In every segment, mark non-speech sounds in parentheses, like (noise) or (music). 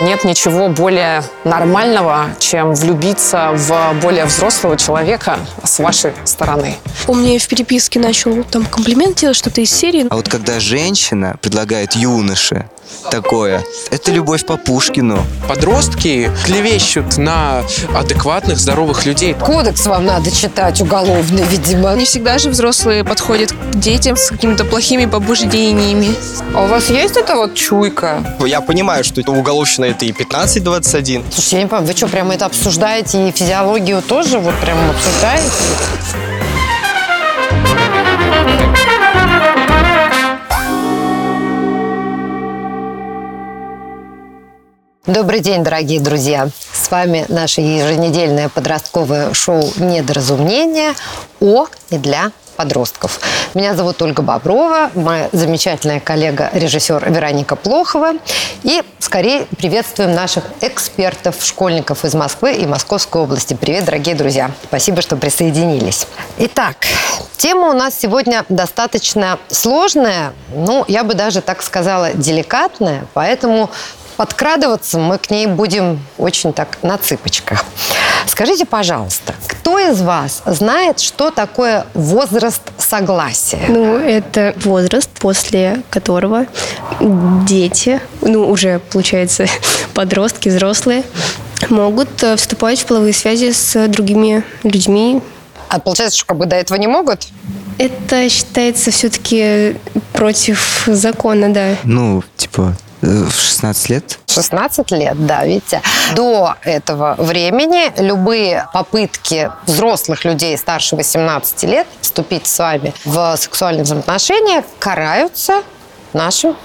Нет ничего более нормального, чем влюбиться в более взрослого человека с вашей стороны. Он мне в переписке начал там комплимент делать, что-то из серии. А вот когда женщина предлагает юноше такое, это любовь по Пушкину. Подростки клевещут на адекватных, здоровых людей. Кодекс вам надо читать уголовный, видимо. Не всегда же взрослые подходят к детям с какими-то плохими побуждениями. А у вас есть эта вот чуйка? Я понимаю, что это уголовщина это и 15-21. Слушайте, я не понимаю, вы что, прямо это обсуждаете и физиологию тоже вот прямо обсуждаете? Добрый день, дорогие друзья! С вами наше еженедельное подростковое шоу «Недоразумение» о и для подростков. Меня зовут Ольга Боброва, моя замечательная коллега, режиссер Вероника Плохова. И скорее приветствуем наших экспертов, школьников из Москвы и Московской области. Привет, дорогие друзья! Спасибо, что присоединились. Итак, тема у нас сегодня достаточно сложная, ну, я бы даже так сказала, деликатная, поэтому подкрадываться мы к ней будем очень так на цыпочках. Скажите, пожалуйста, кто из вас знает, что такое возраст согласия? Ну, это возраст, после которого дети, ну, уже, получается, (laughs) подростки, взрослые, могут э, вступать в половые связи с другими людьми. А получается, что как бы до этого не могут? Это считается все-таки против закона, да. Ну, типа, в 16 лет. 16 лет, да, видите. До этого времени любые попытки взрослых людей старше 18 лет вступить с вами в сексуальные взаимоотношения караются нашим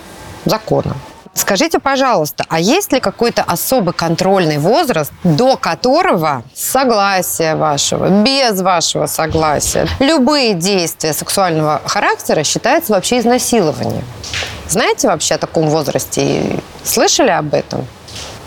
законом. Скажите, пожалуйста, а есть ли какой-то особый контрольный возраст, до которого согласия вашего, без вашего согласия, любые действия сексуального характера считаются вообще изнасилованием? Знаете вообще о таком возрасте? Слышали об этом?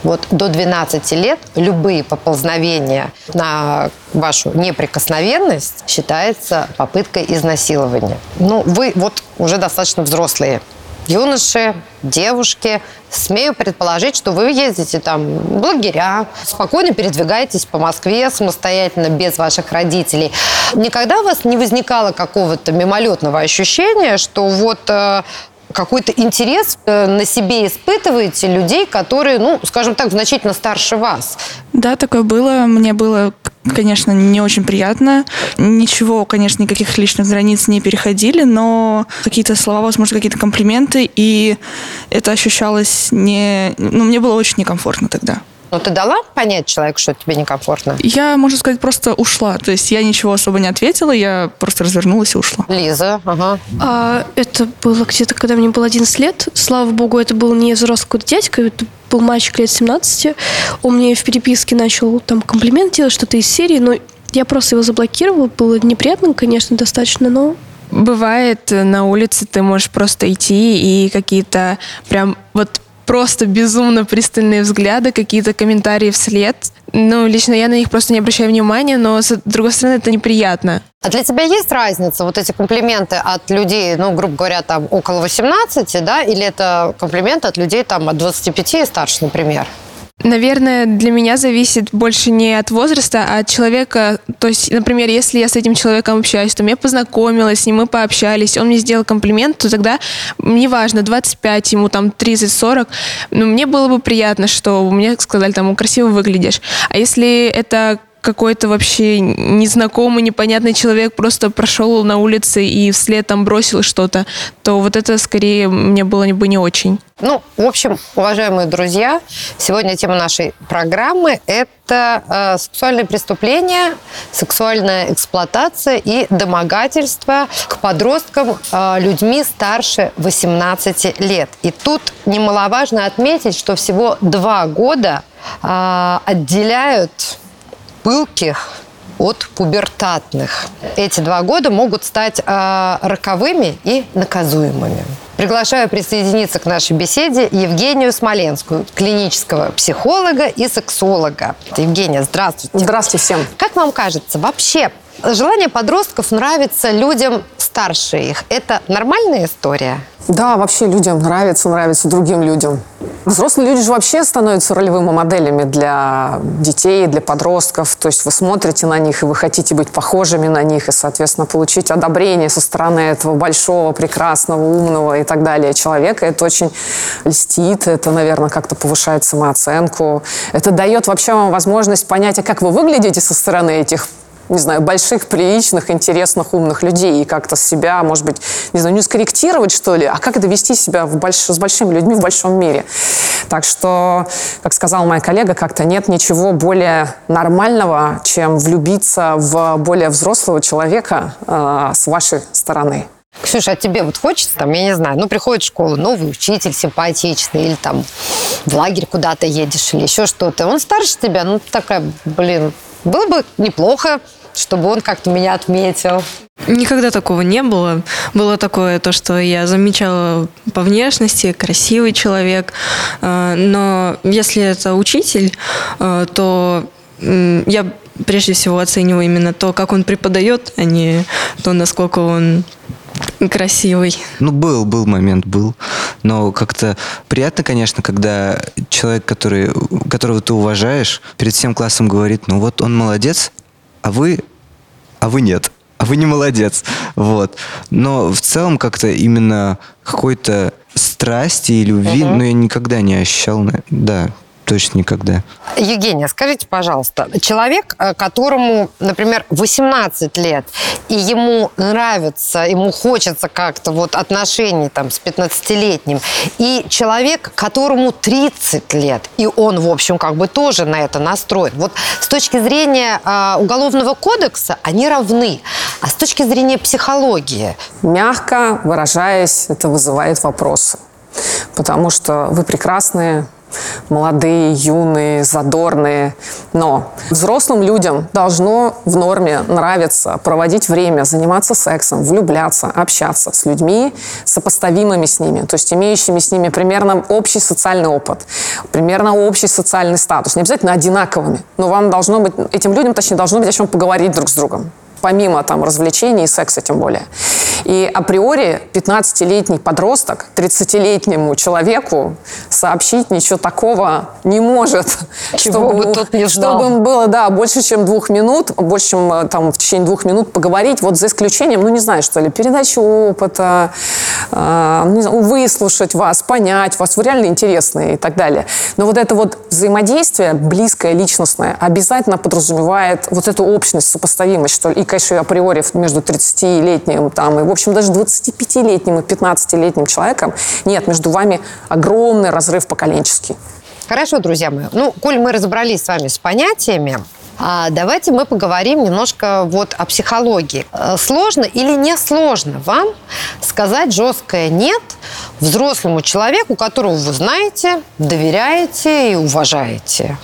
Вот до 12 лет любые поползновения на вашу неприкосновенность считается попыткой изнасилования. Ну, вы вот уже достаточно взрослые юноши, девушки. Смею предположить, что вы ездите там в лагеря, спокойно передвигаетесь по Москве самостоятельно, без ваших родителей. Никогда у вас не возникало какого-то мимолетного ощущения, что вот э, какой-то интерес э, на себе испытываете людей, которые, ну, скажем так, значительно старше вас? Да, такое было. Мне было, конечно, не очень приятно. Ничего, конечно, никаких личных границ не переходили, но какие-то слова, возможно, какие-то комплименты, и это ощущалось не... Ну, мне было очень некомфортно тогда. Но ты дала понять человеку, что тебе некомфортно? Я, можно сказать, просто ушла. То есть я ничего особо не ответила, я просто развернулась и ушла. Лиза, ага. А это было где-то, когда мне было 11 лет. Слава богу, это был не взрослый дядька, это был мальчик лет 17. Он мне в переписке начал там комплимент делать, что-то из серии, но я просто его заблокировала. Было неприятно, конечно, достаточно, но Бывает, на улице ты можешь просто идти и какие-то прям вот просто безумно пристальные взгляды, какие-то комментарии вслед. Ну, лично я на них просто не обращаю внимания, но с другой стороны это неприятно. А для тебя есть разница, вот эти комплименты от людей, ну, грубо говоря, там около 18, да, или это комплименты от людей там от 25 и старше, например? Наверное, для меня зависит больше не от возраста, а от человека. То есть, например, если я с этим человеком общаюсь, то я познакомилась с ним, мы пообщались, он мне сделал комплимент, то тогда, неважно, 25, ему там 30-40, ну, мне было бы приятно, что мне сказали, там, красиво выглядишь. А если это какой-то вообще незнакомый, непонятный человек просто прошел на улице и вслед там бросил что-то, то вот это скорее мне было бы не очень. Ну, в общем, уважаемые друзья, сегодня тема нашей программы – это э, сексуальные преступления, сексуальная эксплуатация и домогательство к подросткам э, людьми старше 18 лет. И тут немаловажно отметить, что всего два года э, отделяют пылких от пубертатных. Эти два года могут стать э, роковыми и наказуемыми. Приглашаю присоединиться к нашей беседе Евгению Смоленскую, клинического психолога и сексолога. Евгения, здравствуйте. Здравствуйте всем. Как вам кажется, вообще желание подростков нравится людям старше их. Это нормальная история? Да, вообще людям нравится, нравится другим людям. Взрослые люди же вообще становятся ролевыми моделями для детей, для подростков. То есть вы смотрите на них, и вы хотите быть похожими на них, и, соответственно, получить одобрение со стороны этого большого, прекрасного, умного и так далее человека. Это очень льстит, это, наверное, как-то повышает самооценку. Это дает вообще вам возможность понять, а как вы выглядите со стороны этих не знаю, больших, приличных, интересных, умных людей и как-то себя, может быть, не знаю, не скорректировать, что ли, а как довести себя в больш... с большими людьми в большом мире. Так что, как сказала моя коллега, как-то нет ничего более нормального, чем влюбиться в более взрослого человека э, с вашей стороны. Ксюша, а тебе вот хочется, там, я не знаю, ну, приходит в школу, новый учитель симпатичный, или там в лагерь куда-то едешь, или еще что-то. Он старше тебя, ну, такая, блин, было бы неплохо, чтобы он как-то меня отметил. Никогда такого не было. Было такое, то, что я замечала по внешности, красивый человек. Э, Но если это учитель, э, то я прежде всего оцениваю именно то, как он преподает, а не то, насколько он красивый. Ну, был, был момент, был. Но как-то приятно, конечно, когда человек, который, которого ты уважаешь, перед всем классом говорит, ну вот он молодец, а вы, а вы нет. А вы не молодец. Вот. Но в целом как-то именно какой-то страсти и любви, ну, я никогда не ощущал. Да, точно никогда. Евгения, скажите, пожалуйста, человек, э, которому, например, 18 лет, и ему нравится, ему хочется как-то вот отношений там с 15-летним, и человек, которому 30 лет, и он, в общем, как бы тоже на это настроен. Вот с точки зрения э, Уголовного кодекса они равны, а с точки зрения психологии Мягко выражаясь, это вызывает вопросы. Потому что вы прекрасные, молодые, юные, задорные. Но взрослым людям должно в норме нравиться проводить время, заниматься сексом, влюбляться, общаться с людьми, сопоставимыми с ними, то есть имеющими с ними примерно общий социальный опыт, примерно общий социальный статус. Не обязательно одинаковыми, но вам должно быть, этим людям, точнее, должно быть о чем поговорить друг с другом помимо там развлечений и секса тем более. И априори 15-летний подросток 30-летнему человеку сообщить ничего такого не может. Чего бы тот не знал. Чтобы им было, да, больше, чем двух минут, больше, чем э, там в течение двух минут поговорить, вот за исключением, ну, не знаю, что ли, передачи опыта, э, не знаю, выслушать вас, понять вас, вы реально интересные и так далее. Но вот это вот взаимодействие близкое, личностное, обязательно подразумевает вот эту общность, сопоставимость, что ли, и, конечно, априори между 30-летним там, и, в общем, даже 25-летним и 15-летним человеком, нет, между вами огромный разрыв поколенческий. Хорошо, друзья мои. Ну, коль мы разобрались с вами с понятиями, а, давайте мы поговорим немножко вот о психологии. Э, Сложно или не сложно вам сказать жесткое «нет» взрослому человеку, которого вы знаете, доверяете и уважаете?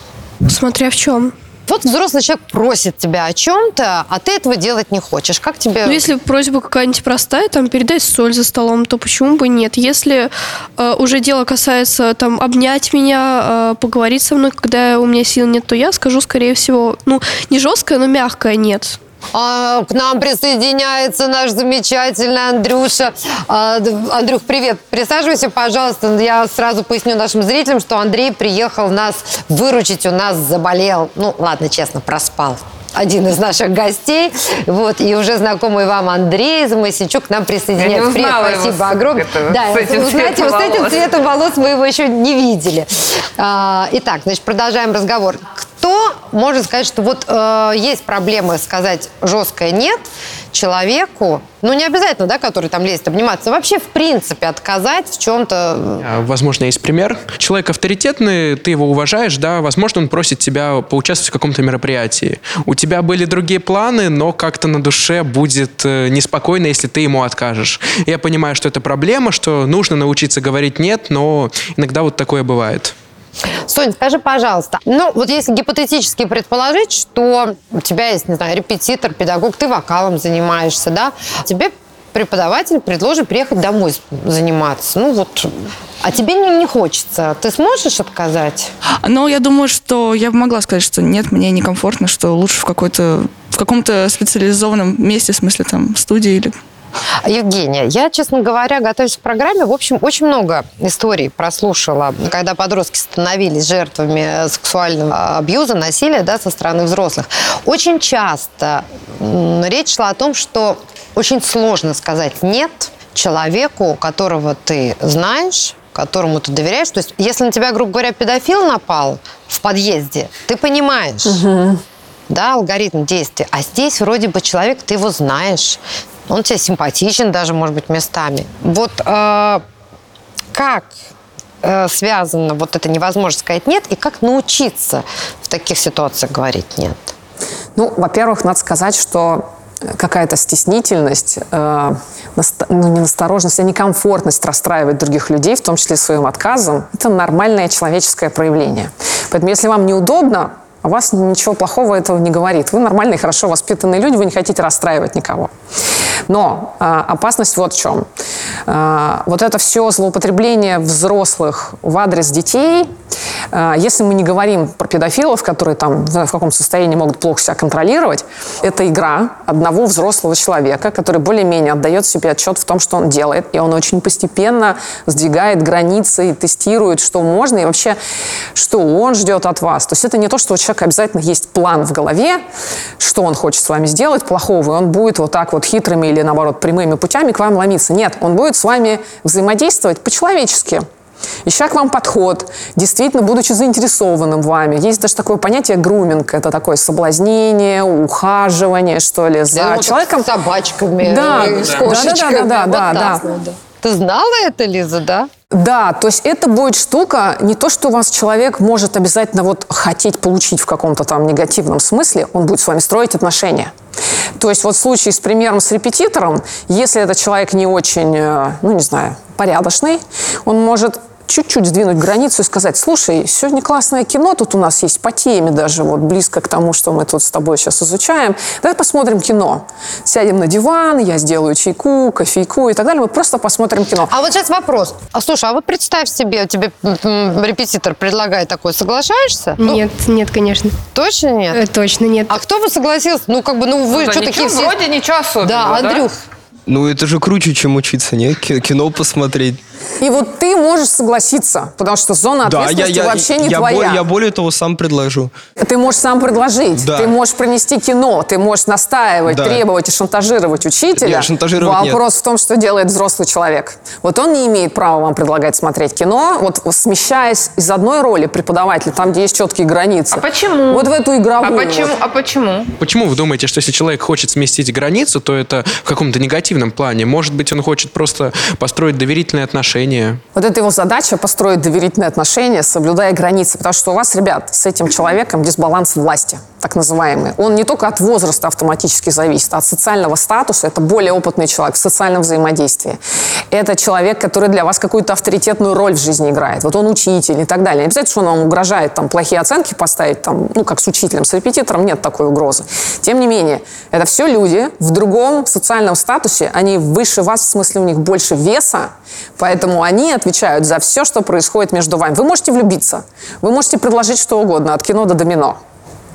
Смотря в чем. Вот взрослый человек просит тебя о чем-то, а ты этого делать не хочешь. Как тебе... Ну, если просьба какая-нибудь простая, там, передать соль за столом, то почему бы нет? Если э, уже дело касается, там, обнять меня, э, поговорить со мной, когда у меня сил нет, то я скажу, скорее всего, ну, не жесткое, но мягкое нет. А, к нам присоединяется наш замечательный Андрюша. А, Андрюх, привет. Присаживайся, пожалуйста. Я сразу поясню нашим зрителям, что Андрей приехал нас выручить. У нас заболел. Ну, ладно, честно, проспал один из наших гостей. Вот, и уже знакомый вам Андрей Замосичук к нам присоединяется. Привет, спасибо огромное. Да, вы знаете, вот с этим цветом волос мы его еще не видели. А, итак, значит, продолжаем разговор. Кто может сказать, что вот э, есть проблемы сказать жесткое нет человеку, ну не обязательно, да, который там лезет обниматься, вообще в принципе отказать в чем-то. А, Возможно, есть пример. Человек авторитетный, ты его уважаешь, да, возможно, он просит тебя поучаствовать в каком-то мероприятии. У тебя были другие планы, но как-то на душе будет э, неспокойно, если ты ему откажешь. Я понимаю, что это проблема, что нужно научиться говорить «нет», но иногда вот такое бывает. Сонь, скажи, пожалуйста, ну вот если гипотетически предположить, что у тебя есть, не знаю, репетитор, педагог, ты вокалом занимаешься, да, тебе преподаватель предложит приехать домой заниматься. Ну вот, а тебе не, не хочется. Ты сможешь отказать? Но я думаю, что я могла сказать, что нет, мне некомфортно, что лучше в какой-то в каком-то специализованном месте, в смысле там студии или Евгения, я, честно говоря, готовясь к программе, в общем, очень много историй прослушала, когда подростки становились жертвами сексуального абьюза, насилия да, со стороны взрослых. Очень часто речь шла о том, что очень сложно сказать «нет» человеку, которого ты знаешь, которому ты доверяешь. То есть, если на тебя, грубо говоря, педофил напал в подъезде, ты понимаешь, да, алгоритм действия. А здесь вроде бы человек, ты его знаешь, он тебе симпатичен даже, может быть, местами. Вот э, как э, связано вот это невозможность сказать нет, и как научиться в таких ситуациях говорить нет? Ну, во-первых, надо сказать, что какая-то стеснительность, э, наста- ну, не настороженность, а некомфортность расстраивать других людей, в том числе своим отказом, это нормальное человеческое проявление. Поэтому, если вам неудобно, о вас ничего плохого этого не говорит. Вы нормальные, хорошо воспитанные люди, вы не хотите расстраивать никого. Но а, опасность вот в чем. А, вот это все злоупотребление взрослых в адрес детей, а, если мы не говорим про педофилов, которые там в каком состоянии могут плохо себя контролировать, это игра одного взрослого человека, который более-менее отдает себе отчет в том, что он делает, и он очень постепенно сдвигает границы и тестирует, что можно, и вообще, что он ждет от вас. То есть это не то, что у человека обязательно есть план в голове, что он хочет с вами сделать плохого, и он будет вот так вот хитрыми или, наоборот, прямыми путями к вам ломиться. Нет, он будет с вами взаимодействовать по-человечески. Ища к вам подход, действительно, будучи заинтересованным вами. Есть даже такое понятие груминг. Это такое соблазнение, ухаживание, что ли, за Ну, вот человеком. С собачками, Да, э, с да, кошечками. да, да, да, так да. вот. Ты знала это, Лиза, да? Да, то есть это будет штука, не то, что у вас человек может обязательно вот хотеть получить в каком-то там негативном смысле, он будет с вами строить отношения. То есть вот в случае с примером с репетитором, если этот человек не очень, э, ну не знаю, порядочный, он может чуть-чуть сдвинуть границу и сказать, слушай, сегодня классное кино тут у нас есть по теме даже, вот близко к тому, что мы тут с тобой сейчас изучаем. Давай посмотрим кино. Сядем на диван, я сделаю чайку, кофейку и так далее. Мы просто посмотрим кино. А вот сейчас вопрос. А слушай, а вот представь себе, тебе репетитор предлагает такое, соглашаешься? Ну, Нет, нет, конечно. точно нет? Э, Точно нет. А кто бы согласился? Ну, как бы, ну, вы Да что ничего, такие все... вроде ничего особенного, Да, да? Андрюх, Ну, это же круче, чем учиться, не? Ки- Кино посмотреть. И вот ты можешь согласиться, потому что зона Да, я, ответственности я, вообще не я, твоя. более, я более того сам предложу. Ты можешь сам предложить, Да. ты можешь принести кино, ты можешь настаивать, Да. требовать и шантажировать учителя. Нет, шантажировать нет. Вопрос в том, что делает взрослый человек. Вот он не имеет права вам предлагать смотреть кино, вот смещаясь из одной роли преподавателя, там, где есть четкие границы. А почему? Вот в эту А игровую. почему? вот. А почему? Почему вы думаете, что если человек хочет сместить границу, то это в каком-то негативном плане? Может быть, он хочет просто построить доверительные отношения? Вот это его задача построить доверительные отношения, соблюдая границы. Потому что у вас, ребят, с этим человеком дисбаланс власти, так называемый. Он не только от возраста автоматически зависит, а от социального статуса. Это более опытный человек в социальном взаимодействии. Это человек, который для вас какую-то авторитетную роль в жизни играет. Вот он учитель и так далее. Не обязательно, что он вам угрожает там, плохие оценки поставить, там, ну, как с учителем, с репетитором нет такой угрозы. Тем не менее, это все люди в другом социальном статусе, они выше вас, в смысле у них больше веса, поэтому они отвечают за все, что происходит между вами. Вы можете влюбиться, вы можете предложить что угодно, от кино до домино.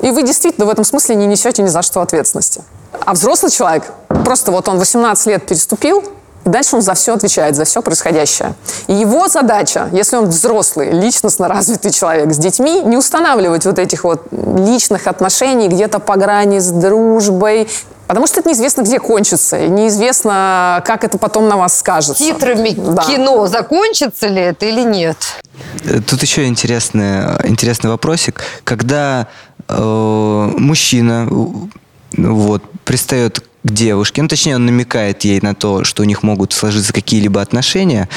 И вы действительно в этом смысле не несете ни за что ответственности. А взрослый человек, просто вот он 18 лет переступил, и дальше он за все отвечает, за все происходящее. И его задача, если он взрослый, личностно развитый человек с детьми, не устанавливать вот этих вот личных отношений где-то по грани с дружбой, потому что это неизвестно, где кончится, и неизвестно, как это потом на вас скажется. титрами Да. кино закончится ли это или нет? Э, Тут еще интересный, интересный вопросик. Когда э, мужчина вот, пристает к девушке, ну, точнее, он намекает ей на то, что у них могут сложиться какие-либо отношения,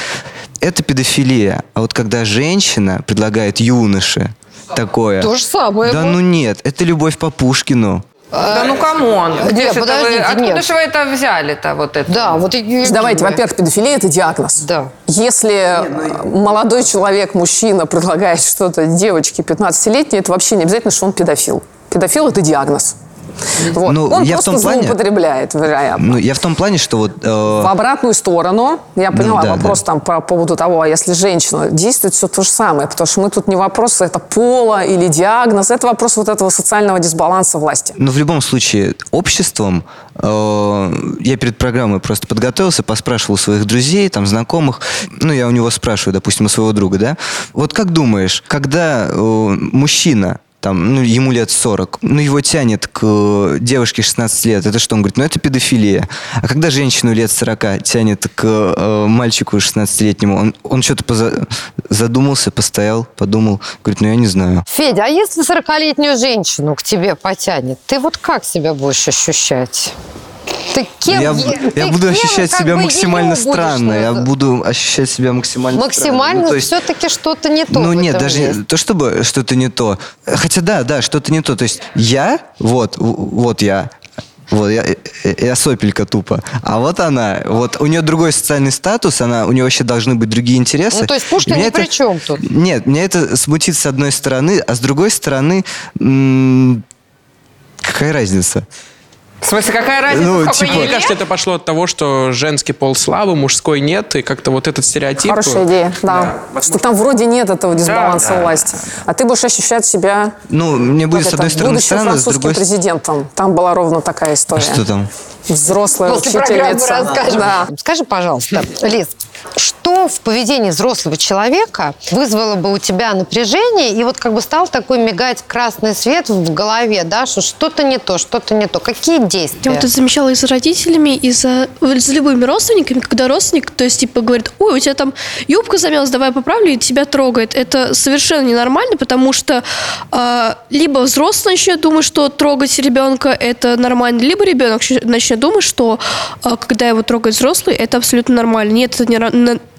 это педофилия. А вот когда женщина предлагает юноше такое... То же самое. Да ну нет, это любовь по Пушкину. Да ну come on. Нет, Где ж это вы- подождите, Откуда нет. же вы это взяли-то, вот это? Да, вот и- Давайте, во-первых, педофилия – это диагноз. Да. Если э, молодой человек, мужчина, предлагает что-то девочке 15-летней, это вообще не обязательно, что он педофил. Педофил – это диагноз. Вот. Ну, Он я в просто том плане- злоупотребляет, вероятно. Ну, я в том плане, что вот... э, В обратную сторону, я Ну, поняла да, вопрос там по поводу того, а если женщина действует, все то же самое, потому что мы тут не вопрос это пола или диагноз, это вопрос вот этого социального дисбаланса власти. Но в любом случае, обществом э, я перед программой просто подготовился, поспрашивал своих друзей, там, знакомых. Ну, я у него спрашиваю, допустим, у своего друга, да? Вот как думаешь, когда э, мужчина там, ну, ему лет 40, ну, его тянет к э, девушке 16 лет, это что? Он говорит, ну, это педофилия. А когда женщину лет 40 тянет к э, мальчику 16-летнему, он, он что-то поза- задумался, постоял, подумал, говорит, ну, я не знаю. Федя, а если 40-летнюю женщину к тебе потянет, ты вот как себя будешь ощущать? Ты кем? я, е- я ты буду кем, ощущать себя максимально странно. Я называть? буду ощущать себя максимально Максимально странно. Ну, то есть, все-таки что-то не то. ну нет, даже есть. не то, чтобы что-то не то. Хотя да, да, что-то не то. То есть я, вот, вот я, вот я, я- я сопелька тупо. А вот она, вот у нее другой социальный статус, она, у нее вообще должны быть другие интересы. Ну, то есть Пушкин ни при чем тут? Нет, меня это смутит с одной стороны, а с другой стороны, м, какая разница? В смысле, какая разница, Ну, сколько типа- ей Мне лет? кажется, это пошло от того, что женский пол слабый, мужской нет, и как-то вот этот стереотип... Хорошая идея, да. что там вроде нет этого дисбаланса да. власти. А ты будешь ощущать себя Ну, мне будет с одной это, стороны странно, с французским другой стороны... президентом. Там была ровно такая история. Что там? Взрослая После программы учительница. расскажем. Да. Скажи, пожалуйста, Лиз, что в поведении взрослого человека вызвало бы у тебя напряжение и вот как бы стал такой мигать красный свет в голове, да, что что-то не то, что-то не то. Какие Я действия? вот это замечала и за родителями, и за, с любыми родственниками, когда родственник, то есть, типа, говорит, ой, у тебя там юбка замялась, давай поправлю, и тебя трогает. Это совершенно ненормально, потому что а, либо взрослый начнет думать, что трогать ребенка это нормально, либо ребенок начнет думать, что а, когда его трогает взрослый, это абсолютно нормально. Нет, это не,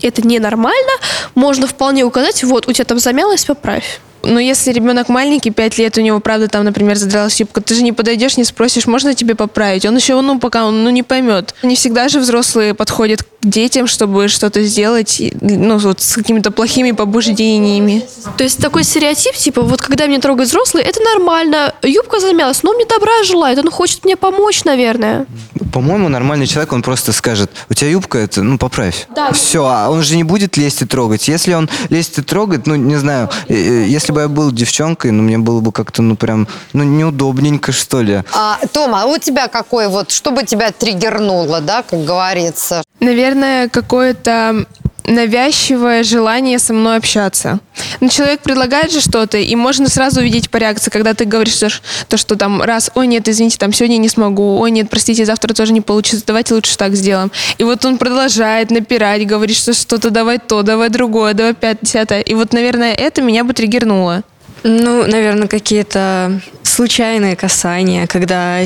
это ненормально. Можно вполне указать, вот, у тебя там замялось, поправь. Но если ребенок маленький, 5 лет, у него, правда, там, например, задралась юбка, ты же не подойдешь, не спросишь, можно тебе поправить? Он еще, ну, пока он ну, не поймет. Не всегда же взрослые подходят детям, чтобы что-то сделать, ну, вот с какими-то плохими побуждениями. То есть такой стереотип, типа, вот когда меня трогает взрослый, это нормально. Юбка замялась, но он мне добра желает, он хочет мне помочь, наверное. По-моему, нормальный человек, он просто скажет, у тебя юбка это, ну поправь. Да. Все, а он же не будет лезть и трогать. Если он лезть и трогает, ну не знаю, э, э, если бы я был девчонкой, ну мне было бы как-то, ну прям, ну неудобненько что ли. А, Тома, а у тебя какой вот, что бы тебя триггернуло, да, как говорится? Наверное, какое-то навязчивое желание со мной общаться. Ну, человек предлагает же что-то, и можно сразу увидеть по реакции, когда ты говоришь то, то, что там раз, ой, нет, извините, там сегодня не смогу, ой, нет, простите, завтра тоже не получится, давайте лучше так сделаем. И вот он продолжает напирать, говорит, что что-то давай то, давай другое, давай пятое, десятое. И вот, наверное, это меня бы триггернуло. Ну, наверное, какие-то случайные касания, когда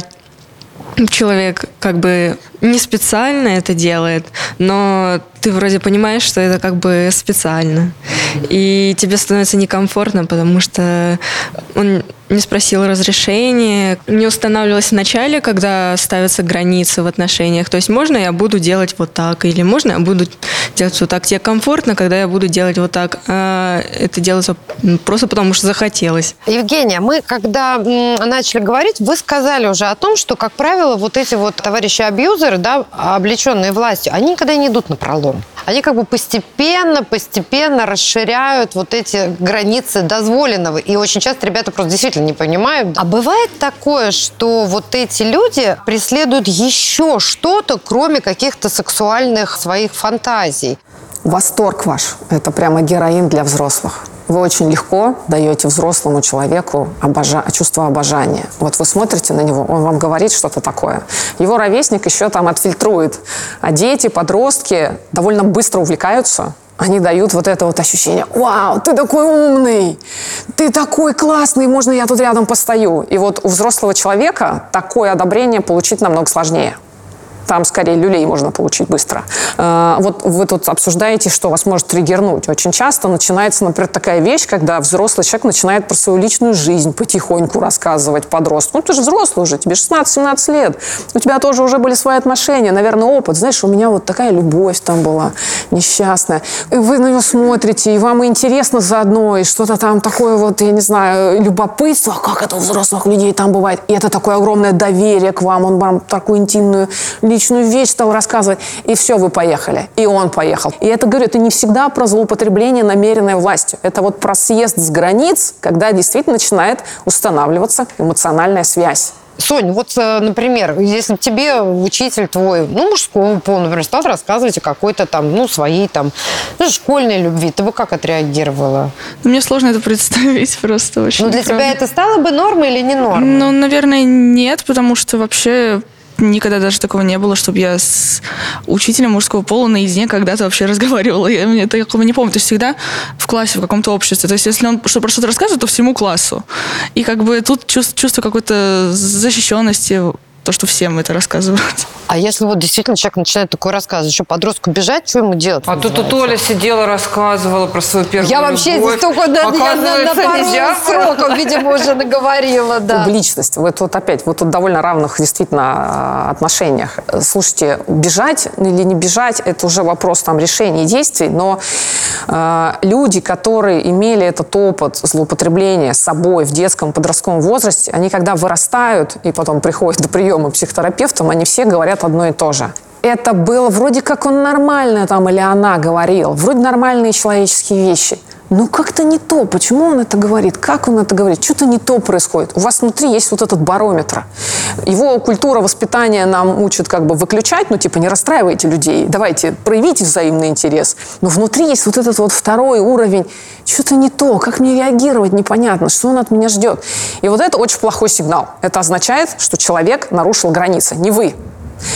человек как бы не специально это делает, но ты вроде понимаешь, что это как бы специально. И тебе становится некомфортно, потому что он не спросил разрешения, не устанавливалось в начале, когда ставятся границы в отношениях. То есть можно я буду делать вот так, или можно я буду делать вот так. Тебе комфортно, когда я буду делать вот так. А это делается просто потому, что захотелось. Евгения, мы когда начали говорить, вы сказали уже о том, что, как правило, вот эти вот товарищи-абьюзеры, да, облеченные властью, они никогда не идут на пролом. Они как бы постепенно, постепенно расширяют вот эти границы дозволенного. И очень часто ребята просто действительно не понимают. А бывает такое, что вот эти люди преследуют еще что-то, кроме каких-то сексуальных своих фантазий. Восторг ваш – это прямо героин для взрослых. Вы очень легко даете взрослому человеку обожа... чувство обожания. Вот вы смотрите на него, он вам говорит что-то такое. Его ровесник еще там отфильтрует. А дети, подростки довольно быстро увлекаются. Они дают вот это вот ощущение «Вау, ты такой умный! Ты такой классный! Можно я тут рядом постою?» И вот у взрослого человека такое одобрение получить намного сложнее. Там скорее люлей можно получить быстро. Э, Вот вы тут обсуждаете, что вас может триггернуть. Очень часто начинается, например, такая вещь, когда взрослый человек начинает про свою личную жизнь потихоньку рассказывать подростку. Ну, ты же взрослый уже, тебе 16-17 лет. У тебя тоже уже были свои отношения, наверное, опыт. Знаешь, у меня вот такая любовь там была несчастная. И вы на него смотрите, и вам интересно заодно, и что-то там такое вот, я не знаю, любопытство, как это у взрослых людей там бывает. И это такое огромное доверие к вам, он вам такую интимную личную вещь стал рассказывать. И все, вы поехали. И он поехал. И это, говорю, это не всегда про злоупотребление намеренной властью. Это вот про съезд с границ, когда действительно начинает устанавливаться эмоциональная связь. Сонь, вот, э, например, если тебе учитель твой, ну, мужского пола, например, стал рассказывать о какой-то там, ну, своей там, ну, школьной любви, ты бы как отреагировала? Ну, Мне сложно это представить (laughs) просто очень. Ну, для правда. тебя это стало бы нормой или не нормой? Ну, наверное, нет, потому что вообще никогда даже такого не было, чтобы я с учителем мужского пола наедине когда-то вообще разговаривала. Я мне такого не помню. То есть всегда в классе, в каком-то обществе. То есть если он что, про что-то рассказывает, то всему классу. И как бы тут чувство, чувство какой-то защищенности, то, что всем это рассказывают. А если вот действительно человек начинает такой рассказывать, еще подростку бежать, что ему делать? А тут тут Оля сидела, рассказывала про свою первую Я вообще любовь. здесь только на, я на, на пару нельзя. сроков, видимо, уже наговорила, да. Публичность. Вот, вот опять, вот тут довольно равных действительно э, отношениях. Слушайте, бежать или не бежать, это уже вопрос там решений и действий, но э, люди, которые имели этот опыт злоупотребления собой в детском, подростковом возрасте, они когда вырастают и потом приходят до приема к психотерапевтам, они все говорят одно и то же. Это было вроде как он нормально там или она говорил, вроде нормальные человеческие вещи. Ну, как-то не то. Почему он это говорит? Как он это говорит? Что-то не то происходит. У вас внутри есть вот этот барометр. Его культура воспитания нам учат как бы выключать, ну, типа, не расстраивайте людей, давайте, проявите взаимный интерес. Но внутри есть вот этот вот второй уровень. Что-то не то, как мне реагировать, непонятно, что он от меня ждет. И вот это очень плохой сигнал. Это означает, что человек нарушил границы, не вы.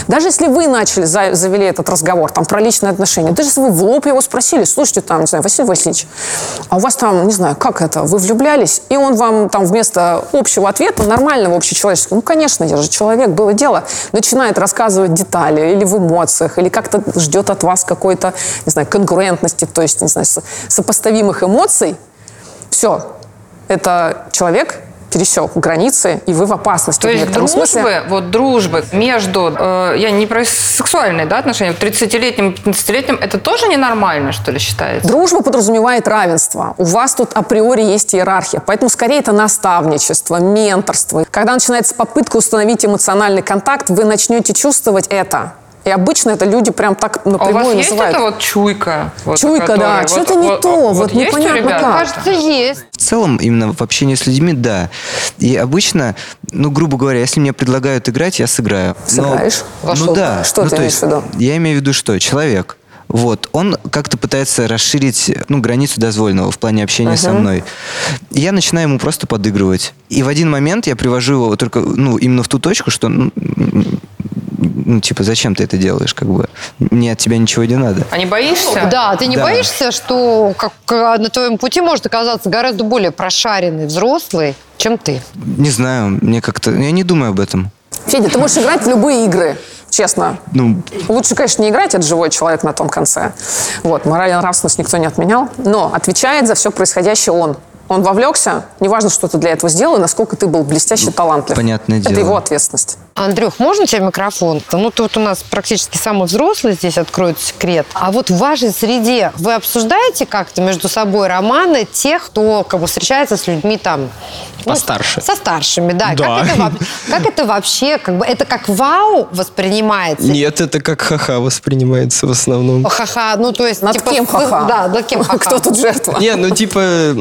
Даже если вы начали, за- завели этот разговор там, про личные отношения, даже если вы в лоб его спросили, слушайте, там, не знаю, Василий Васильевич, а у вас там, не знаю, как это, вы влюблялись, и он вам там вместо общего ответа, нормального общечеловеческого, ну, конечно, я же человек, было дело, начинает рассказывать детали или в эмоциях, или как-то ждет от вас какой-то, не знаю, конкурентности, то есть, не знаю, со- сопоставимых эмоций, все, это человек пересек границы, и вы в опасности. То в есть дружбы, смысле. вот дружбы между, э, я не про сексуальные да, отношения, 30-летним, 15-летним, это тоже ненормально, что ли, считается? Дружба подразумевает равенство. У вас тут априори есть иерархия. Поэтому скорее это наставничество, менторство. Когда начинается попытка установить эмоциональный контакт, вы начнете чувствовать это. И обычно это люди прям так А у напрямую вас есть называют. это вот чуйка? вот, Чуйка, которая- да, что-то не то, вот есть у непонятно как. Кажется, есть. В целом, именно в общении с людьми, да. И обычно, ну, грубо говоря, если мне предлагают играть, я сыграю. Но- Сыграешь? Во ну что? да. Что Ну, ты имеешь есть, в виду? Я имею в виду, что человек, вот, он как-то пытается расширить, ну, границу дозволенного в плане общения со мной. И я начинаю ему просто подыгрывать. И в один момент я привожу его только, ну, именно в ту точку, что, ну, ну, типа, зачем ты это делаешь, как бы, мне от тебя ничего не надо. А не боишься? Да, ты не Да. боишься, что как, на твоем пути может оказаться гораздо более прошаренный взрослый, чем ты? Не знаю, мне как-то, я не думаю об этом. Федя, ты можешь играть в любые игры, честно. Ну, Лучше, конечно, не играть, это живой человек на том конце. Вот, мораль и нравственность никто не отменял. Но отвечает за все происходящее он. Он вовлекся, неважно, что ты для этого сделал, и насколько ты был блестяще талантлив. понятное Это дело. его ответственность. Андрюх, можно тебе микрофон? Ну, тут у нас практически самый взрослый здесь откроет секрет. А вот в вашей среде вы обсуждаете как-то между собой романы тех, кто как бы встречается с людьми там... ну, Постарше. со старшими, да. Да. Как, это, как это вообще, как бы, это как вау воспринимается? Нет, это как ха-ха воспринимается в основном. О, Ха-ха, ну то есть... Над типа, кем ха-ха? Да, над кем (laughs) ха-ха? Кто тут жертва? Не, ну типа,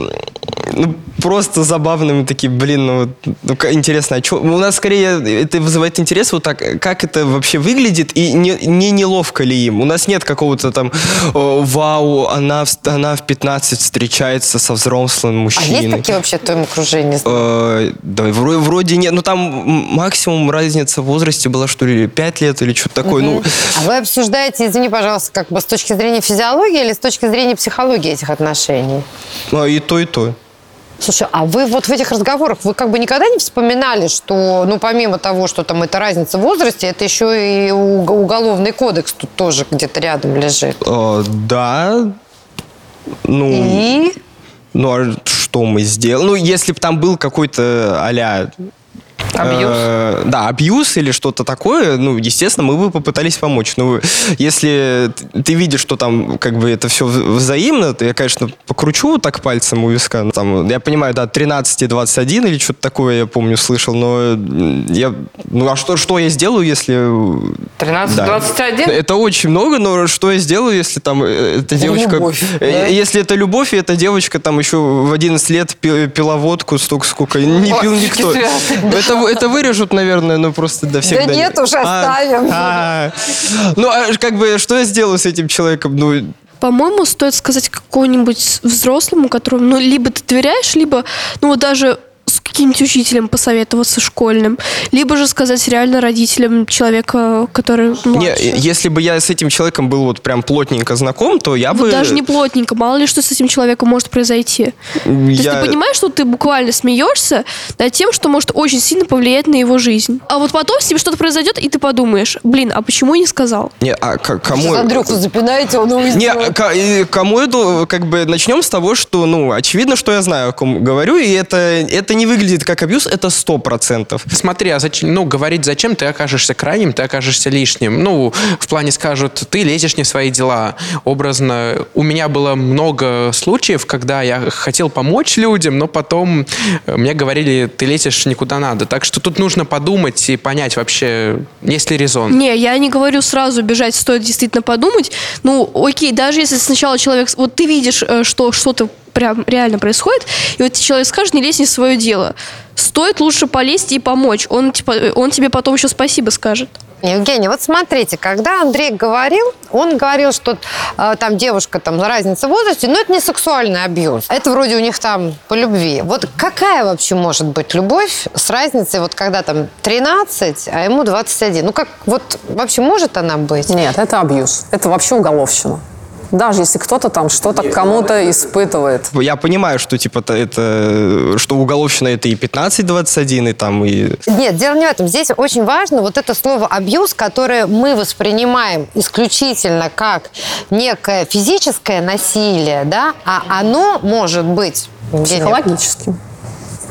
ну просто забавно, мы такие, блин, ну, вот, ну интересно, а чё? У нас скорее это вызывает интерес, вот так, как это вообще выглядит и не, не неловко ли им. У нас нет какого-то там, о, вау, она, в- она в 15 встречается со взрослым А мужчиной. есть такие вообще в твоем окружении? Э, да, вро- вроде нет. Ну, там максимум разница в возрасте была, что ли, 5 лет или что-то такое. Ну, А вы обсуждаете, извини, пожалуйста, как бы с точки зрения физиологии или с точки зрения психологии этих отношений? ну, и то, и то. Слушай, а вы вот в этих разговорах, вы как бы никогда не вспоминали, что, ну, помимо того, что там это разница в возрасте, это еще и уг- уголовный кодекс тут тоже где-то рядом лежит. Э, да. Ну, И ну а что мы сделали? Ну, если бы там был какой-то а-ля... Абьюз? э, да, абьюз или что-то такое, ну, естественно, мы бы попытались помочь. Но если т- ты видишь, что там как бы это все взаимно, то я, конечно, покручу вот так пальцем у виска. Ну, Там, я понимаю, да, 13 и 21 или что-то такое, я помню, слышал, но я... Ну, а что, что я сделаю, если... 13, Да. 21? Это очень много, но что я сделаю, если там э, эта девочка... любовь, э, да? Если это любовь, и эта девочка там еще в 11 лет пи- пила водку столько, сколько не пил никто. (laughs) Это, это вырежут, наверное, ну просто до всегда. Да нет, уже оставим. а. Ну, а как бы, что я сделаю с этим человеком? Ну, По-моему, стоит сказать какому-нибудь взрослому, которому, ну, либо ты доверяешь, либо, ну, вот даже с каким-нибудь учителем посоветоваться школьным, либо же сказать реально родителям человека, который не, младше. если бы я с этим человеком был вот прям плотненько знаком, то я Вот бы... даже не плотненько, мало ли что с этим человеком может произойти. То есть я- ты понимаешь, что ты буквально смеешься над тем, что может очень сильно повлиять на его жизнь. А вот потом с ним что-то произойдет, и ты подумаешь, блин, а почему я не сказал? Не, а к- кому... Сейчас Андрюху запинаете, он уйдет. Не, ка- и кому это, как бы, начнем с того, что, ну, очевидно, что я знаю, о ком говорю, и это, это не выглядит как абьюз, это сто процентов. Смотри, а зачем, ну, говорить, зачем ты окажешься крайним, ты окажешься лишним. Ну, в плане скажут, ты лезешь не в свои дела. Образно, у меня было много случаев, когда я хотел помочь людям, но потом э, мне говорили, ты лезешь никуда надо. Так что тут нужно подумать и понять вообще, есть ли резон. Не, я не говорю сразу бежать, стоит действительно подумать. Ну, окей, даже если сначала человек... Вот ты видишь, э, что что-то прям реально происходит, и вот человек скажет, не лезь не в свое дело. Стоит лучше полезть и помочь. Он, типа, он тебе потом еще спасибо скажет. Евгений, вот смотрите, когда Андрей говорил, он говорил, что э, там девушка, там разница в возрасте, но это не сексуальный абьюз. Это вроде у них там по любви. Вот какая вообще может быть любовь с разницей, вот когда там 13, а ему 21? Ну как, вот вообще может она быть? Нет, это абьюз. Это вообще уголовщина. Даже если кто-то там что-то кому-то испытывает. Я понимаю, что, типа, это, что уголовщина это и 15-21, и там, и... Нет, дело не в этом. Здесь очень важно вот это слово «абьюз», которое мы воспринимаем исключительно как некое физическое насилие, да, а оно может быть... Евгений, Психологически.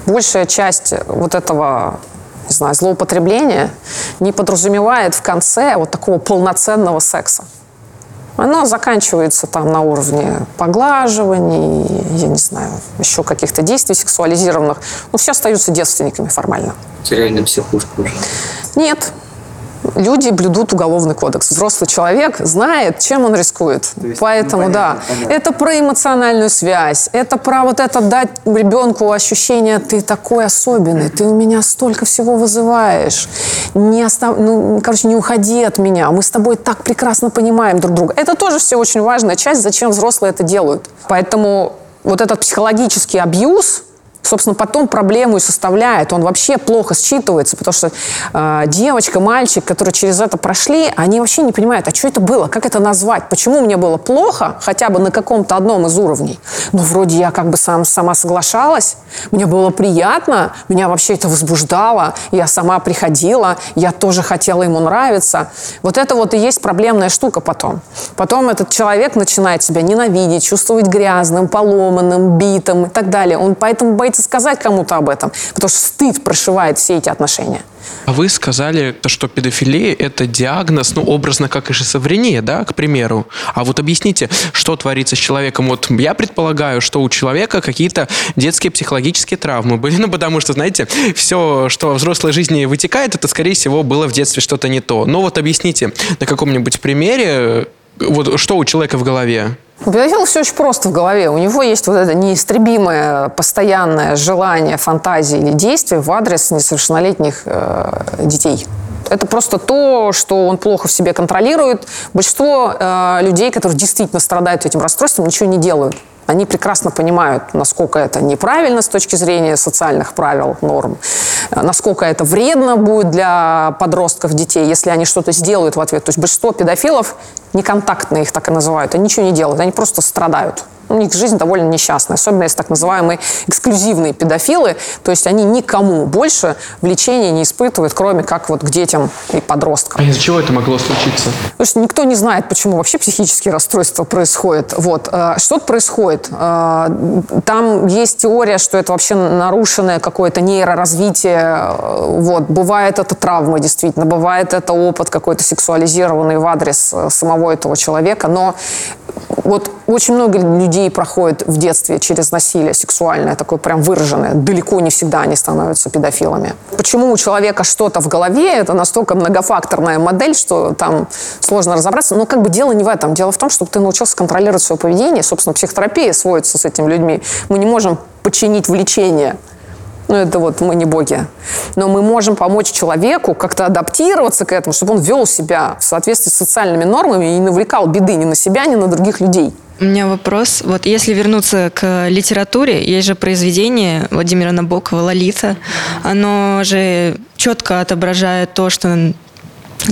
Большая часть вот этого не знаю, злоупотребления не подразумевает в конце вот такого полноценного секса. Оно заканчивается там на уровне поглаживаний, я не знаю, еще каких-то действий сексуализированных. Но все остаются девственниками формально. Реально психушка уже. Нет. Люди блюдут уголовный кодекс. Взрослый человек знает, чем он рискует. Поэтому, ну, да, понятно, понятно. это про эмоциональную связь, это про вот это дать ребенку ощущение, ты такой особенный, ты у меня столько всего вызываешь. Не остав... ну, короче, не уходи от меня, мы с тобой так прекрасно понимаем друг друга. Это тоже все очень важная часть, зачем взрослые это делают. Поэтому вот этот психологический абьюз, собственно, потом проблему и составляет. Он вообще плохо считывается, потому что э, девочка, мальчик, которые через это прошли, они вообще не понимают, а что это было, как это назвать, почему мне было плохо, хотя бы на каком-то одном из уровней. Ну, вроде я как бы сам, сама соглашалась, мне было приятно, меня вообще это возбуждало, я сама приходила, я тоже хотела ему нравиться. Вот это вот и есть проблемная штука потом. Потом этот человек начинает себя ненавидеть, чувствовать грязным, поломанным, битым и так далее. Он поэтому боится сказать кому-то об этом, потому что стыд прошивает все эти отношения. А вы сказали, то, что педофилия – это диагноз, ну, образно, как и шизофрения, да, к примеру. А вот объясните, что творится с человеком? Вот я предполагаю, что у человека какие-то детские психологические травмы были, (laughs) ну, потому что, знаете, все, что во взрослой жизни вытекает, это, скорее всего, было в детстве что-то не то. Но вот объясните на каком-нибудь примере, вот что у человека в голове? У педофила все очень просто в голове. У него есть вот это неистребимое постоянное желание, фантазии или действие в адрес несовершеннолетних э, детей. Это просто то, что он плохо в себе контролирует. Большинство э, людей, которые действительно страдают этим расстройством, ничего не делают. Они прекрасно понимают, насколько это неправильно с точки зрения социальных правил, норм, э, насколько это вредно будет для подростков, детей, если они что-то сделают в ответ. То есть большинство педофилов, неконтактные их так и называют, они ничего не делают, они просто страдают. У них жизнь довольно несчастная, особенно если так называемые эксклюзивные педофилы, то есть они никому больше влечения не испытывают, кроме как вот к детям и подросткам. А из-за чего это могло случиться? Потому что никто не знает, почему вообще психические расстройства происходят. Вот. э, Что-то происходит. Э, Там есть теория, что это вообще нарушенное какое-то нейроразвитие. Э, Вот. Бывает это травма, действительно. Бывает это опыт какой-то сексуализированный в адрес самого этого человека. Но вот очень много людей проходит в детстве через насилие сексуальное, такое прям выраженное. Далеко не всегда они становятся педофилами. Почему у человека что-то в голове, это настолько многофакторная модель, что там сложно разобраться. Но как бы дело не в этом. Дело в том, чтобы ты научился контролировать свое поведение. Собственно, психотерапия сводится с этими людьми. Мы не можем подчинить влечение. Ну, это вот мы не боги. Но мы можем помочь человеку как-то адаптироваться к этому, чтобы он вел себя в соответствии с социальными нормами и не навлекал беды ни на себя, ни на других людей. У меня вопрос. Вот если вернуться к литературе, есть же произведение Владимира Набокова «Лолита». Оно же четко отображает то, что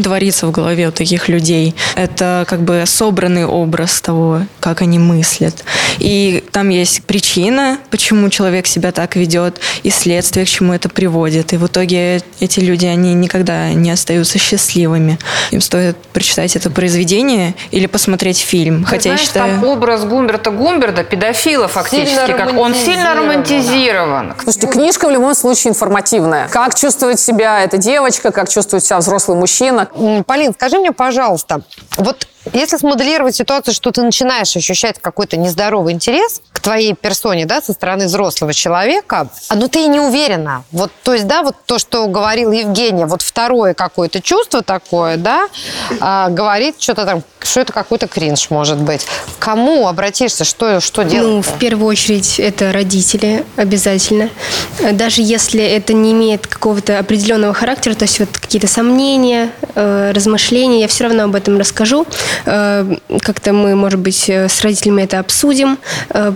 творится в голове у таких людей. Это как бы собранный образ того, как они мыслят. И там есть причина, почему человек себя так ведет, и следствие, к чему это приводит. И в итоге эти люди, они никогда не остаются счастливыми. Им стоит прочитать это произведение или посмотреть фильм. Ты Хотя знаешь, я считаю... там образ Гумберта Гумберда, педофила фактически, Сильно как он сильно романтизирован. Слушайте, книжка в любом случае информативная. Как чувствует себя эта девочка, как чувствует себя взрослый мужчина. Полин, скажи мне, пожалуйста, вот если смоделировать ситуацию, что ты начинаешь ощущать какой-то нездоровый интерес к твоей персоне, да, со стороны взрослого человека, а ну ты и не уверена. Вот, то есть, да, вот то, что говорил Евгения, вот второе какое-то чувство такое, да, а, говорит что-то там, что это какой-то кринж может быть. К кому обратишься, что, что делать? Ну, в первую очередь, это родители обязательно. Даже если это не имеет какого-то определенного характера, то есть вот какие-то сомнения, э, размышления, я все равно об этом расскажу. Э, Как-то мы, может быть, э, с родителями это обсудим. Э,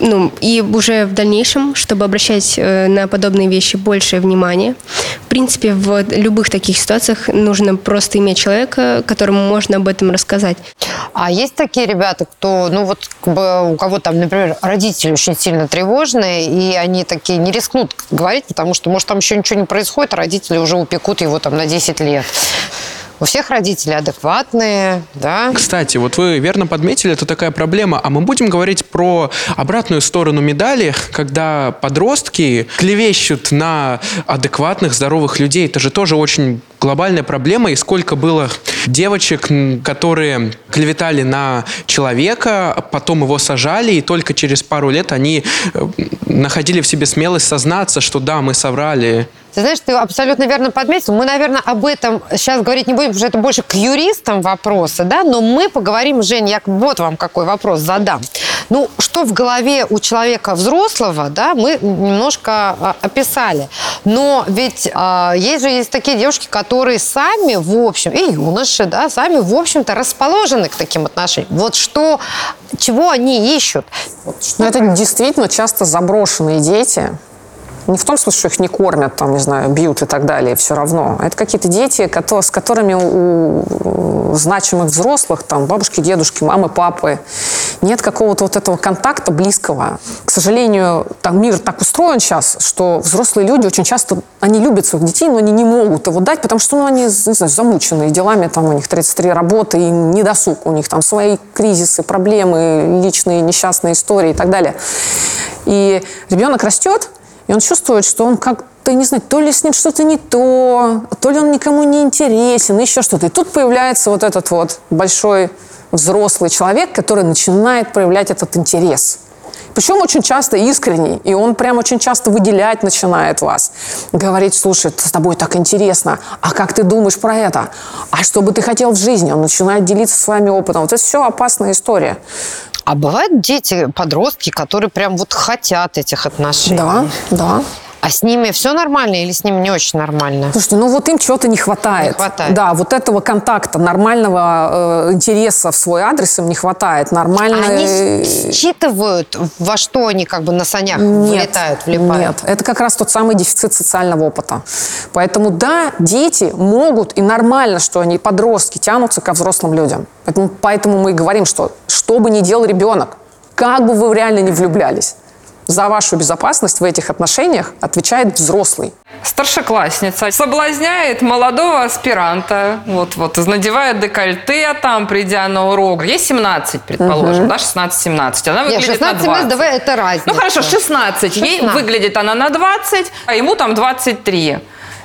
Ну, и уже в дальнейшем, чтобы обращать на подобные вещи большее внимание. В принципе, в любых таких ситуациях нужно просто иметь человека, которому можно об этом рассказать. А есть такие ребята, кто, ну вот, как бы, у кого там, например, родители очень сильно тревожные, и они такие не рискнут говорить, потому что, может, там еще ничего не происходит, а родители уже упекут его там на 10 лет. У всех родители адекватные, да? Кстати, вот вы верно подметили, это такая проблема. А мы будем говорить про обратную сторону медали, когда подростки клевещут на адекватных, здоровых людей. Это же тоже очень глобальная проблема. И сколько было девочек, которые клеветали на человека, потом его сажали, и только через пару лет они э, находили в себе смелость сознаться, что да, мы соврали. Ты знаешь, ты абсолютно верно подметил. Мы, наверное, об этом сейчас говорить не будем, что это больше к юристам вопросы, да, но мы поговорим, Жень, я вот вам какой вопрос задам. Ну, что в голове у человека взрослого, да, мы немножко а, описали. Но ведь а, есть же есть такие девушки, которые сами, в общем, и юноши, да, сами, в общем-то, расположены к таким отношениям. Вот что, чего они ищут? Но это действительно часто заброшенные дети. Не в том смысле, что их не кормят, там, не знаю, бьют и так далее, все равно. Это какие-то дети, с которыми у значимых взрослых, там, бабушки, дедушки, мамы, папы, нет какого-то вот этого контакта близкого. К сожалению, там мир так устроен сейчас, что взрослые люди очень часто, они любят своих детей, но они не могут его дать, потому что ну, они, не знаю, замученные делами, там у них 33 работы, и не досуг, у них там свои кризисы, проблемы, личные несчастные истории и так далее. И ребенок растет, и он чувствует, что он как-то, не знаю, то ли с ним что-то не то, то ли он никому не интересен, еще что-то. И тут появляется вот этот вот большой взрослый человек, который начинает проявлять этот интерес. Причем очень часто искренний, и он прям очень часто выделять начинает вас. Говорить, слушай, с тобой так интересно, а как ты думаешь про это? А что бы ты хотел в жизни? Он начинает делиться с вами опытом. Вот это все опасная история. А бывают дети, подростки, которые прям вот хотят этих отношений? Да, да. А с ними все нормально или с ними не очень нормально? Слушайте, ну вот им чего-то не хватает. Не хватает. Да, вот этого контакта, нормального э, интереса в свой адрес им не хватает. Нормально... Они считывают, во что они как бы на санях вылетают, влипают? Нет, это как раз тот самый дефицит социального опыта. Поэтому да, дети могут, и нормально, что они, подростки, тянутся ко взрослым людям. Поэтому, поэтому мы и говорим, что что бы ни делал ребенок, как бы вы реально не влюблялись. За вашу безопасность в этих отношениях отвечает взрослый. Старшеклассница соблазняет молодого аспиранта, вот, вот, надевает декольте, там, придя на урок. Ей 17, предположим, да, 16-17. Она Нет, выглядит 16 на мест, 20. давай, это разница. Ну хорошо, 16. Ей 16. выглядит она на 20, а ему там 23.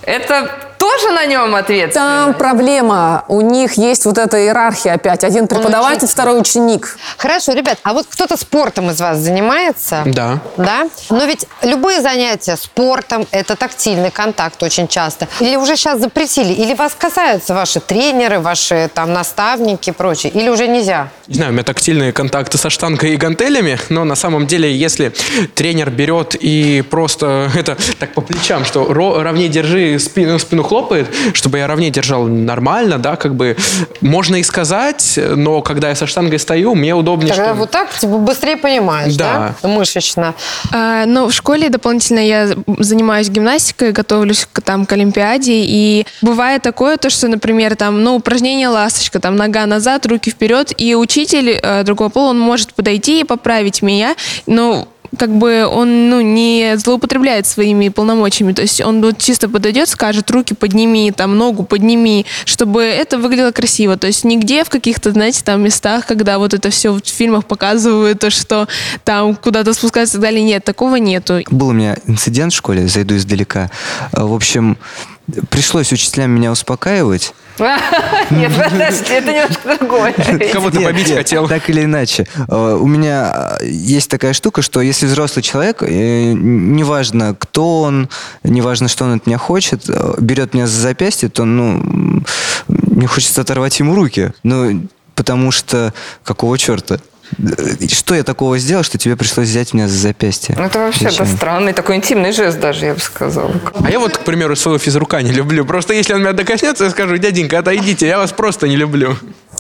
Это тоже на нем ответственность? Там проблема. У них есть вот эта иерархия опять. Один преподаватель, второй ученик. Хорошо, ребят, а вот кто-то спортом из вас занимается? Да. Да? Но ведь любые занятия спортом – это тактильный контакт очень часто. Или уже сейчас запретили? Или вас касаются ваши тренеры, ваши там наставники и прочее? Или уже нельзя? Не знаю, у меня тактильные контакты со штангой и гантелями, но на самом деле, если тренер берет и просто (laughs) это так по плечам, что ро- ровнее держи, спину, спину хлопает, чтобы я ровнее держал нормально, да, как бы можно и сказать, но когда я со штангой стою, мне удобнее, Тогда что... вот так типа, быстрее понимаешь, да? Мышечно. А, ну, в школе дополнительно я занимаюсь гимнастикой, готовлюсь к, там, к Олимпиаде, и бывает такое, то, что, например, там, ну, упражнение ласточка, там, нога назад, руки вперед, и учитель э, другого пола, он может подойти и поправить меня, но как бы он ну, не злоупотребляет своими полномочиями. То есть он вот чисто подойдет, скажет, руки подними, там, ногу подними, чтобы это выглядело красиво. То есть нигде в каких-то, знаете, там местах, когда вот это все в фильмах показывают, то, что там куда-то спускаться и так далее, нет, такого нету. Был у меня инцидент в школе, зайду издалека. Э, В общем, пришлось учителям меня успокаивать. (laughs) Нет, подожди, это немножко другое. (laughs) Кого-то побить нет, хотел. Так или иначе. Э, У меня э, есть такая штука, что если взрослый человек, э, неважно, кто он, неважно, что он от меня хочет, берет меня за запястье, то, ну, мне хочется оторвать ему руки. Ну, потому что какого черта? Что я такого сделал, что тебе пришлось взять меня за запястье? Ну, это вообще да, Зачем? странный такой интимный жест даже, я бы сказала. А я вот, к примеру, своего физрука не люблю. Просто если он меня докоснется, я скажу, дяденька, отойдите, я вас просто не люблю.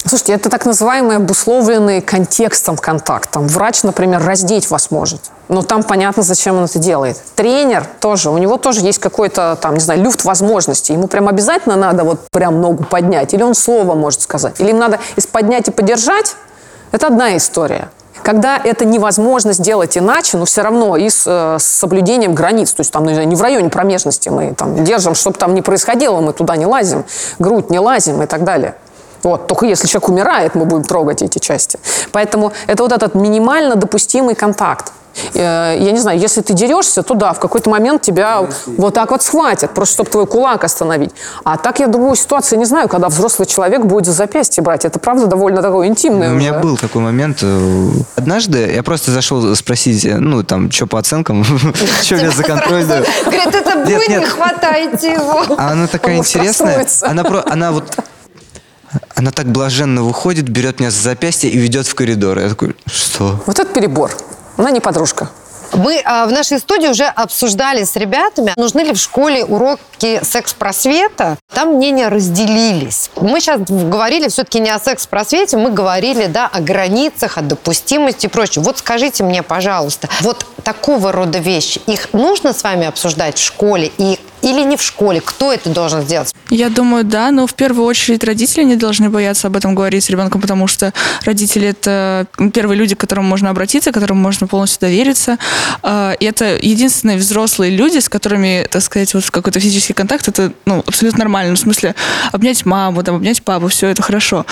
Слушайте, это так называемый обусловленный контекстом контактом. Врач, например, раздеть вас может. Но там понятно, зачем он это делает. Тренер тоже, у него тоже есть какой-то, там, не знаю, люфт возможностей. Ему прям обязательно надо вот прям ногу поднять. Или он слово может сказать. Или им надо из поднять и подержать. Это одна история. Когда это невозможно сделать иначе, но все равно и с, э, с соблюдением границ, то есть там, ну, не в районе промежности мы там держим, чтобы там не происходило, мы туда не лазим, грудь не лазим и так далее. Вот, только если человек умирает, мы будем трогать эти части. Поэтому это вот этот минимально допустимый контакт. Э, Я не знаю, если ты дерешься, то да, в какой-то момент тебя вот так вот схватят, просто чтобы твой кулак остановить. А так я другую ситуацию не знаю, когда взрослый человек будет за запястье брать. Это правда довольно такое интимное У меня уже. был такой момент. э, Однажды я просто зашел спросить, э, ну, там, что по оценкам, (laughs) что меня за контроль. Говорит, это вы не хватаете его. А она такая интересная. она вот... Она так блаженно выходит, берет меня за запястье и ведет в коридор. Я такой, что? Вот это перебор. Она не подружка. Мы а, в нашей студии уже обсуждали с ребятами, нужны ли в школе уроки секс-просвета. Там мнения разделились. Мы сейчас говорили все-таки не о секс-просвете, мы говорили да, о границах, о допустимости и прочее. Вот скажите мне, пожалуйста, вот такого рода вещи, их нужно с вами обсуждать в школе и, или не в школе? Кто это должен сделать? Я думаю, да, но в первую очередь родители не должны бояться об этом говорить с ребенком, потому что родители это первые люди, к которым можно обратиться, которым можно полностью довериться. А, И это единственные взрослые люди, с которыми, так сказать, вот какой-то физический контакт, это ну, абсолютно нормально. Ну, В смысле, обнять маму, там, обнять папу, все это хорошо.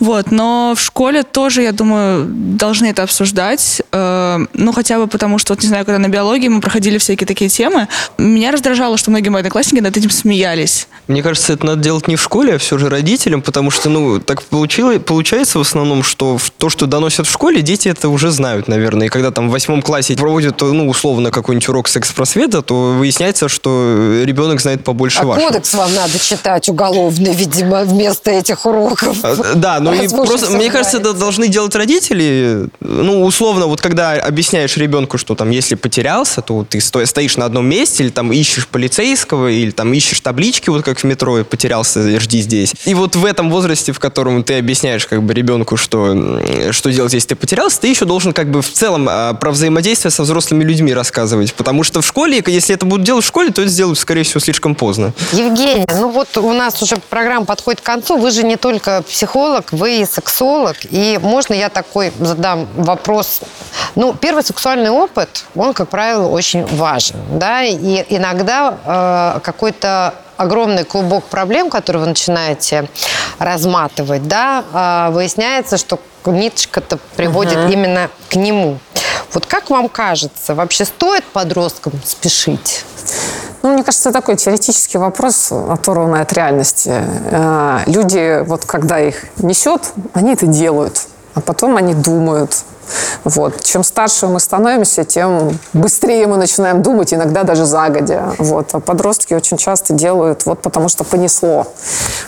Вот. Но в школе тоже, я думаю, должны это обсуждать. Э, Ну, хотя бы потому, что, вот, не знаю, когда на биологии мы проходили всякие такие темы, меня раздражало, что многие мои одноклассники над этим смеялись. Мне кажется, это надо делать не в школе, а все же родителям, потому что, ну, так получило, получается в основном, что то, что доносят в школе, дети это уже знают, наверное. И когда там в восьмом классе проводят, ну, условно, какой-нибудь урок секс-просвета, то выясняется, что ребенок знает побольше А вашего. кодекс вам надо читать уголовный, видимо, вместо этих уроков. А, Да, но и просто, мне кажется, это должны делать родители. Ну, условно, вот когда объясняешь ребенку, что там, если потерялся, то ты сто- стоишь на одном месте или там ищешь полицейского или там ищешь таблички, вот как в метро, потерялся, жди здесь. И вот в этом возрасте, в котором ты объясняешь как бы ребенку, что, что делать, если ты потерялся, ты еще должен как бы в целом а, про взаимодействие со взрослыми людьми рассказывать. Потому что в школе, если это будут делать в школе, то это сделают, скорее всего, слишком поздно. Евгения, ну вот у нас уже программа подходит к концу. Вы же не только психолог, вы и сексолог. И можно я такой задам вопрос? Ну, первый сексуальный опыт, он, как правило, очень важен. Да? И иногда э, какой-то огромный клубок проблем, который вы начинаете разматывать, да, э, выясняется, что ниточка-то приводит именно к нему. Вот как вам кажется, вообще стоит подросткам спешить? Ну, мне кажется, такой теоретический вопрос, оторванный от реальности. Э, Люди, вот когда их несет, они это делают, а потом они думают. Вот. Чем старше мы становимся, тем быстрее мы начинаем думать, иногда даже загодя. Вот. А подростки очень часто делают вот потому, что понесло.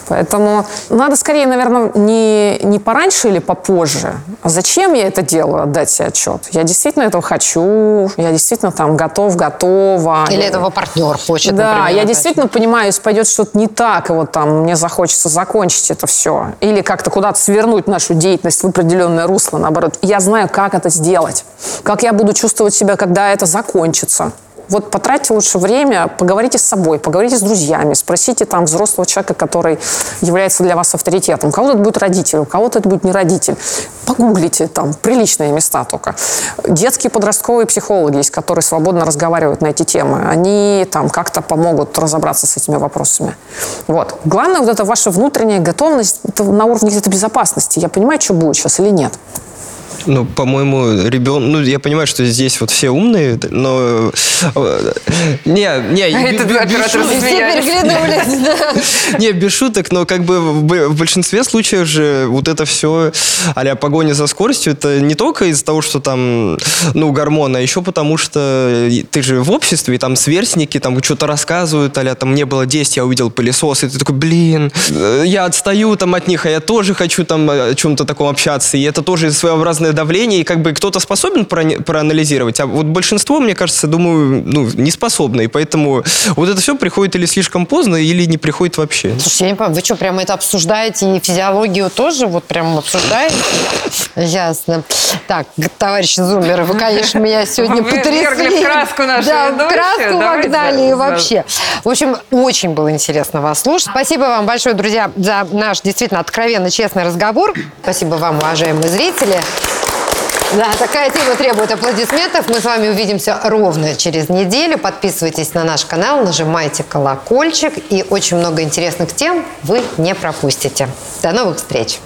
Поэтому надо скорее, наверное, не, не пораньше или попозже. А зачем я это делаю, отдать себе отчет? Я действительно этого хочу, я действительно там готов, готова. Или этого партнер хочет, да, например, я опять? действительно понимаю, если пойдет что-то не так, и вот там мне захочется закончить это все. Или как-то куда-то свернуть нашу деятельность в определенное русло, наоборот. Я знаю, как это сделать. Как я буду чувствовать себя, когда это закончится. Вот потратьте лучше время, поговорите с собой, поговорите с друзьями, спросите там взрослого человека, который является для вас авторитетом. У кого-то это будет родитель, у кого-то это будет не родитель. Погуглите там, приличные места только. Детские подростковые психологи есть, которые свободно разговаривают на эти темы. Они там как-то помогут разобраться с этими вопросами. Вот. Главное, вот это ваша внутренняя готовность это на уровне где-то безопасности. Я понимаю, что будет сейчас или нет. Ну, по-моему, ребенок... Ну, я понимаю, что здесь вот все умные, но... э, Не, не, Этот б- б- оператор засмеялись. (laughs) Не, без шуток, но как бы в большинстве случаев же вот это все а погоня за скоростью, это не только из-за того, что там, ну, гормоны, а еще потому что ты же в обществе, и там сверстники там что-то рассказывают, а там мне было 10, я увидел пылесос, и ты такой, блин, э, я отстаю там от них, а я тоже хочу там о чем-то таком общаться, и это тоже своеобразное давление, и как бы кто-то способен проанализировать, а вот большинство, мне кажется, думаю, ну, не способны, и поэтому вот это все приходит или слишком поздно, или не приходит вообще. Слушай, я не понимаю, вы что, прямо это обсуждаете и физиологию тоже вот прям обсуждаете? Ясно. Так, товарищи зумеры, вы, конечно, меня сегодня (laughs) Вы потрясли. в краску нашу Да, в краску вогнали и вообще. В общем, очень было интересно вас слушать. Спасибо вам большое, друзья, за наш действительно откровенно честный разговор. Спасибо вам, уважаемые зрители. Да, такая тема требует аплодисментов. Мы с вами увидимся ровно через неделю. Подписывайтесь на наш канал, нажимайте колокольчик. И очень много интересных тем вы не пропустите. До новых встреч!